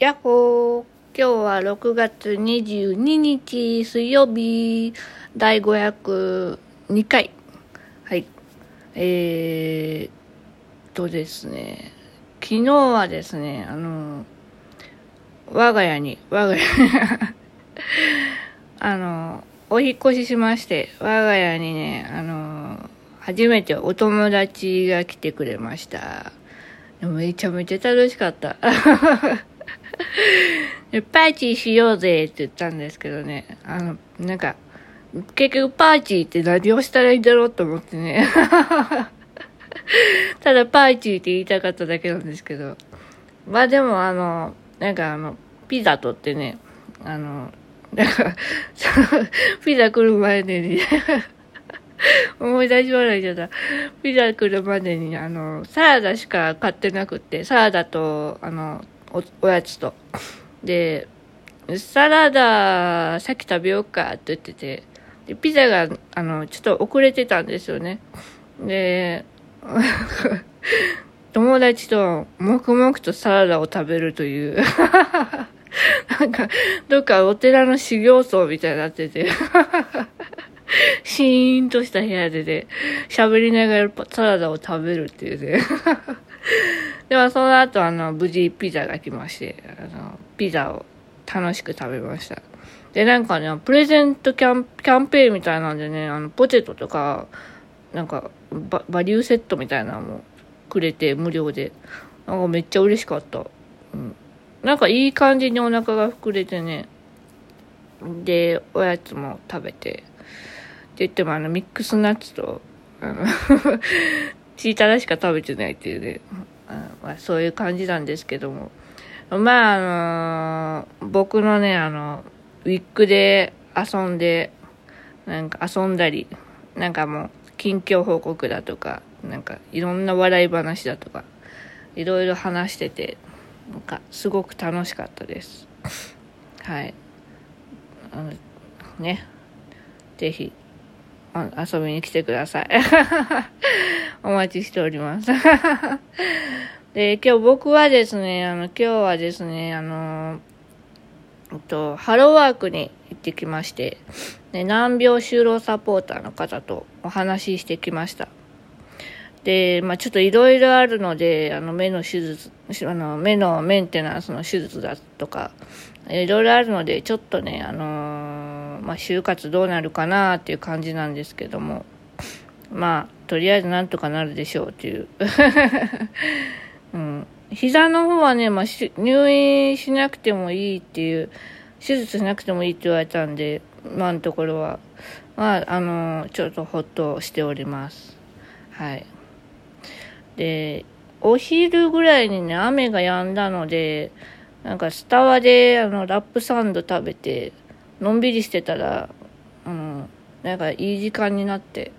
やっほー。今日は6月22日水曜日。第502回。はい。えーとですね。昨日はですねあの我が家に我が家。あのお引越ししまして我が家にねあの初めてお友達が来てくれました。めちゃめちゃ楽しかった。パーティーしようぜって言ったんですけどね、あの、なんか、結局パーティーって何をしたらいいんだろうと思ってね。ただパーティーって言いたかっただけなんですけど。まあでもあの、なんかあの、ピザ取ってね、あの、なんか、ピザ来る前に、思い出し笑いじゃった。ピザ来るまでに、あの、サラダしか買ってなくて、サラダと、あの、おおやつと。で、サラダ先食べようかって言ってて、で、ピザが、あの、ちょっと遅れてたんですよね。で、友達と黙々とサラダを食べるという なんか、どっかお寺の修行僧みたいになってて シーンとした部屋でね、喋りながらサラダを食べるっていうね では、その後、あの、無事ピザが来まして、あの、ピザを楽しく食べました。で、なんかね、プレゼントキャンキャンペーンみたいなんでね、あの、ポテトとか、なんかバ、バリューセットみたいなのもくれて、無料で。なんかめっちゃ嬉しかった。うん。なんかいい感じにお腹が膨れてね。で、おやつも食べて。って言ってもあの、ミックスナッツと、あのチータラしか食べてないっていうね。まあ、そういう感じなんですけども。まあ、あのー、僕のね、あの、ウィッグで遊んで、なんか遊んだり、なんかもう、近況報告だとか、なんかいろんな笑い話だとか、いろいろ話してて、なんかすごく楽しかったです。はい。あの、ね。ぜひ、遊びに来てください。お待ちしております。で、今日僕はですね、あの、今日はですね、あの、えっと、ハローワークに行ってきまして、ね、難病就労サポーターの方とお話ししてきました。で、まあちょっといろいろあるので、あの、目の手術、あの、目のメンテナンスの手術だとか、いろいろあるので、ちょっとね、あの、まあ就活どうなるかなっていう感じなんですけども、まあ、とりあえずなんとかなるでしょうっていう うん。膝の方はね、まあ、入院しなくてもいいっていう、手術しなくてもいいって言われたんで、今のところは、まあ、あの、ちょっとほっとしております。はい。で、お昼ぐらいにね、雨が止んだので、なんかスタバで、あの、ラップサンド食べて、のんびりしてたら、うん、なんかいい時間になって、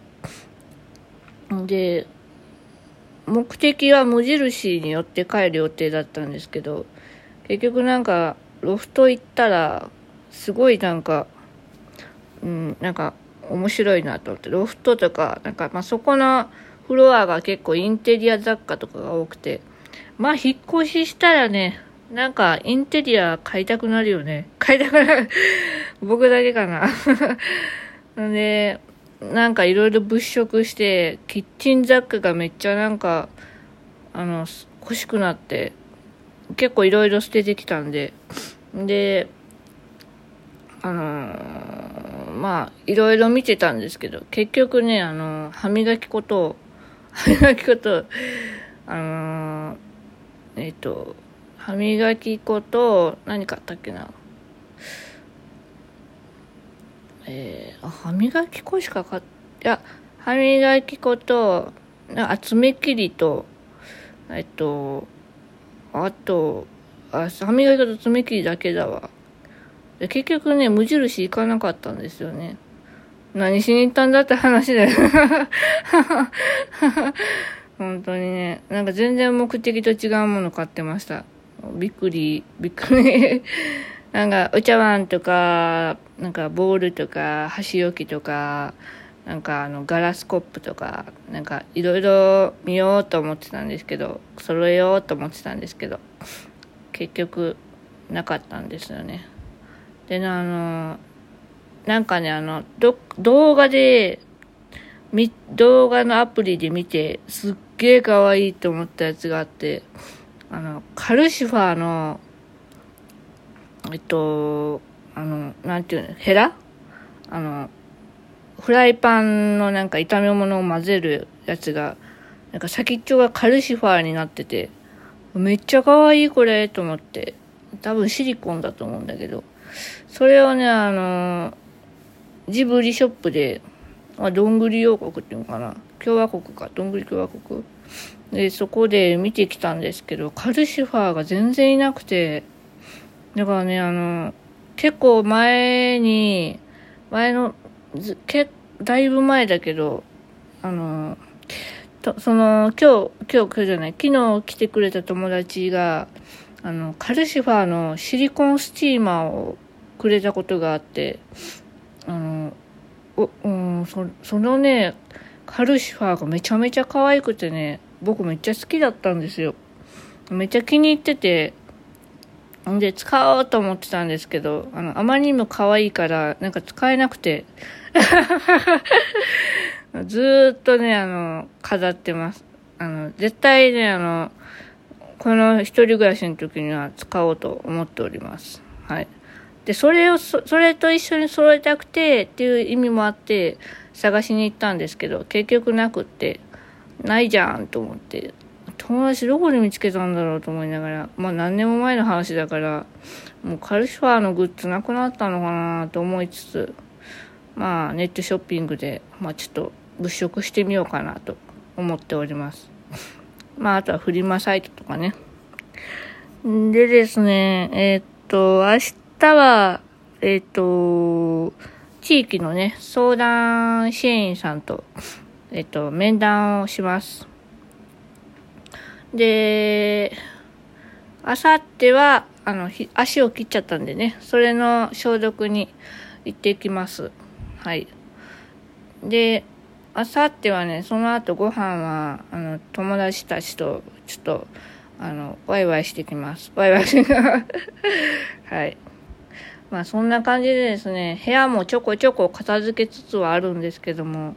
で、目的は無印に寄って帰る予定だったんですけど、結局なんか、ロフト行ったら、すごいなんか、うん、なんか、面白いなと思って、ロフトとか、なんか、まあ、そこのフロアが結構インテリア雑貨とかが多くて、まあ、引っ越ししたらね、なんか、インテリア買いたくなるよね。買いたくなる。僕だけかな。で、なんかいろいろ物色して、キッチン雑貨がめっちゃなんか、あの、欲しくなって、結構いろいろ捨ててきたんで、で、あのー、まあ、いろいろ見てたんですけど、結局ね、あのー、歯磨き粉と、歯磨き粉と、あのー、えっ、と、歯磨き粉と、何買ったっけな。えー、歯磨き粉しか買っ、いや、歯磨き粉と、あ、爪切りと、えっと、あと、あ、歯磨き粉と爪切りだけだわ。結局ね、無印行かなかったんですよね。何しに行ったんだって話だよ。本当にね、なんか全然目的と違うもの買ってました。びっくり、びっくり。なんか、お茶碗とか、なんか、ボールとか、箸置きとか、なんか、あの、ガラスコップとか、なんか、いろいろ見ようと思ってたんですけど、揃えようと思ってたんですけど、結局、なかったんですよね。で、あの、なんかね、あの、ど、動画で、み、動画のアプリで見て、すっげえ可愛いと思ったやつがあって、あの、カルシファーの、えっと、あの、なんていうの、ヘラ？あの、フライパンのなんか炒め物を混ぜるやつが、なんか先っちょがカルシファーになってて、めっちゃ可愛いこれと思って、多分シリコンだと思うんだけど、それをね、あの、ジブリショップで、まあ、どんぐり王国っていうのかな。共和国か、どんぐり共和国？で、そこで見てきたんですけど、カルシファーが全然いなくて、だからね、あの、結構前に、前の、ずけだいぶ前だけど、あの、とその、今日、今日、今日じゃない、昨日来てくれた友達が、あの、カルシファーのシリコンスチーマーをくれたことがあって、あの、お、うん、そそのね、カルシファーがめちゃめちゃ可愛くてね、僕めっちゃ好きだったんですよ。めっちゃ気に入ってて、で、使おうと思ってたんですけど、あの、あまりにも可愛いから、なんか使えなくて。ずっとね、あの、飾ってます。あの、絶対ね、あの、この一人暮らしの時には使おうと思っております。はい。で、それをそ、それと一緒に揃えたくてっていう意味もあって探しに行ったんですけど、結局なくって、ないじゃんと思って、友達どこで見つけたんだろうと思いながら、まあ何年も前の話だから、もうカルシファーのグッズなくなったのかなと思いつつ、まあネットショッピングで、まあちょっと物色してみようかなと思っております。まああとはフリマサイトとかね。でですね、えー、っと、明日は、えー、っと、地域のね、相談支援員さんと、えっと、面談をします。で、あさっては、あの、足を切っちゃったんでね、それの消毒に行ってきます。はい。で、あさってはね、その後ご飯は、あの、友達たちと、ちょっと、あの、ワイワイしてきます。ワイワイして はい。まあそんな感じでですね、部屋もちょこちょこ片付けつつはあるんですけども、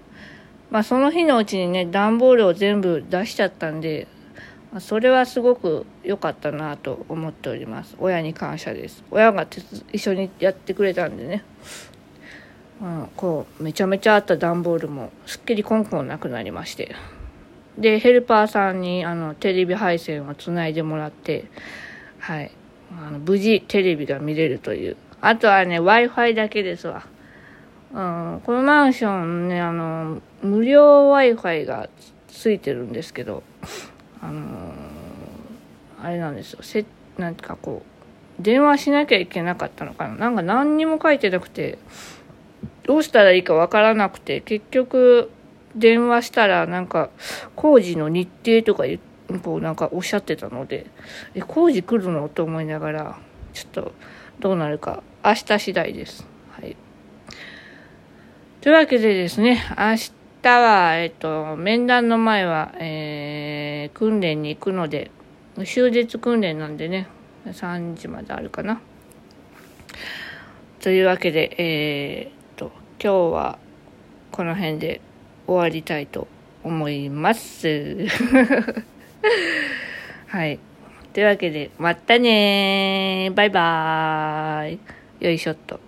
まあその日のうちにね、段ボールを全部出しちゃったんで、それはすごく良かったなと思っております。親に感謝です。親が一緒にやってくれたんでね。うん、こう、めちゃめちゃあった段ボールもすっきりコンコンなくなりまして。で、ヘルパーさんにあのテレビ配線をつないでもらって、はい。あの無事テレビが見れるという。あとはね、Wi-Fi だけですわ。うん、このマンションね、あの、無料 Wi-Fi がついてるんですけど、あのー、あれなんですよ。せ、なんかこう、電話しなきゃいけなかったのかな。なんか何にも書いてなくて、どうしたらいいかわからなくて、結局、電話したら、なんか、工事の日程とかこうなんかおっしゃってたので、え、工事来るの？と思いながら、ちょっと、どうなるか、明日次第です。はい。というわけでですね、明日日は、えっと、面談の前は、えー、訓練に行くので、終日訓練なんでね、3時まであるかな。というわけで、えー、っと、今日はこの辺で終わりたいと思います。はい。というわけで、またねバイバーイ。よいしょっと。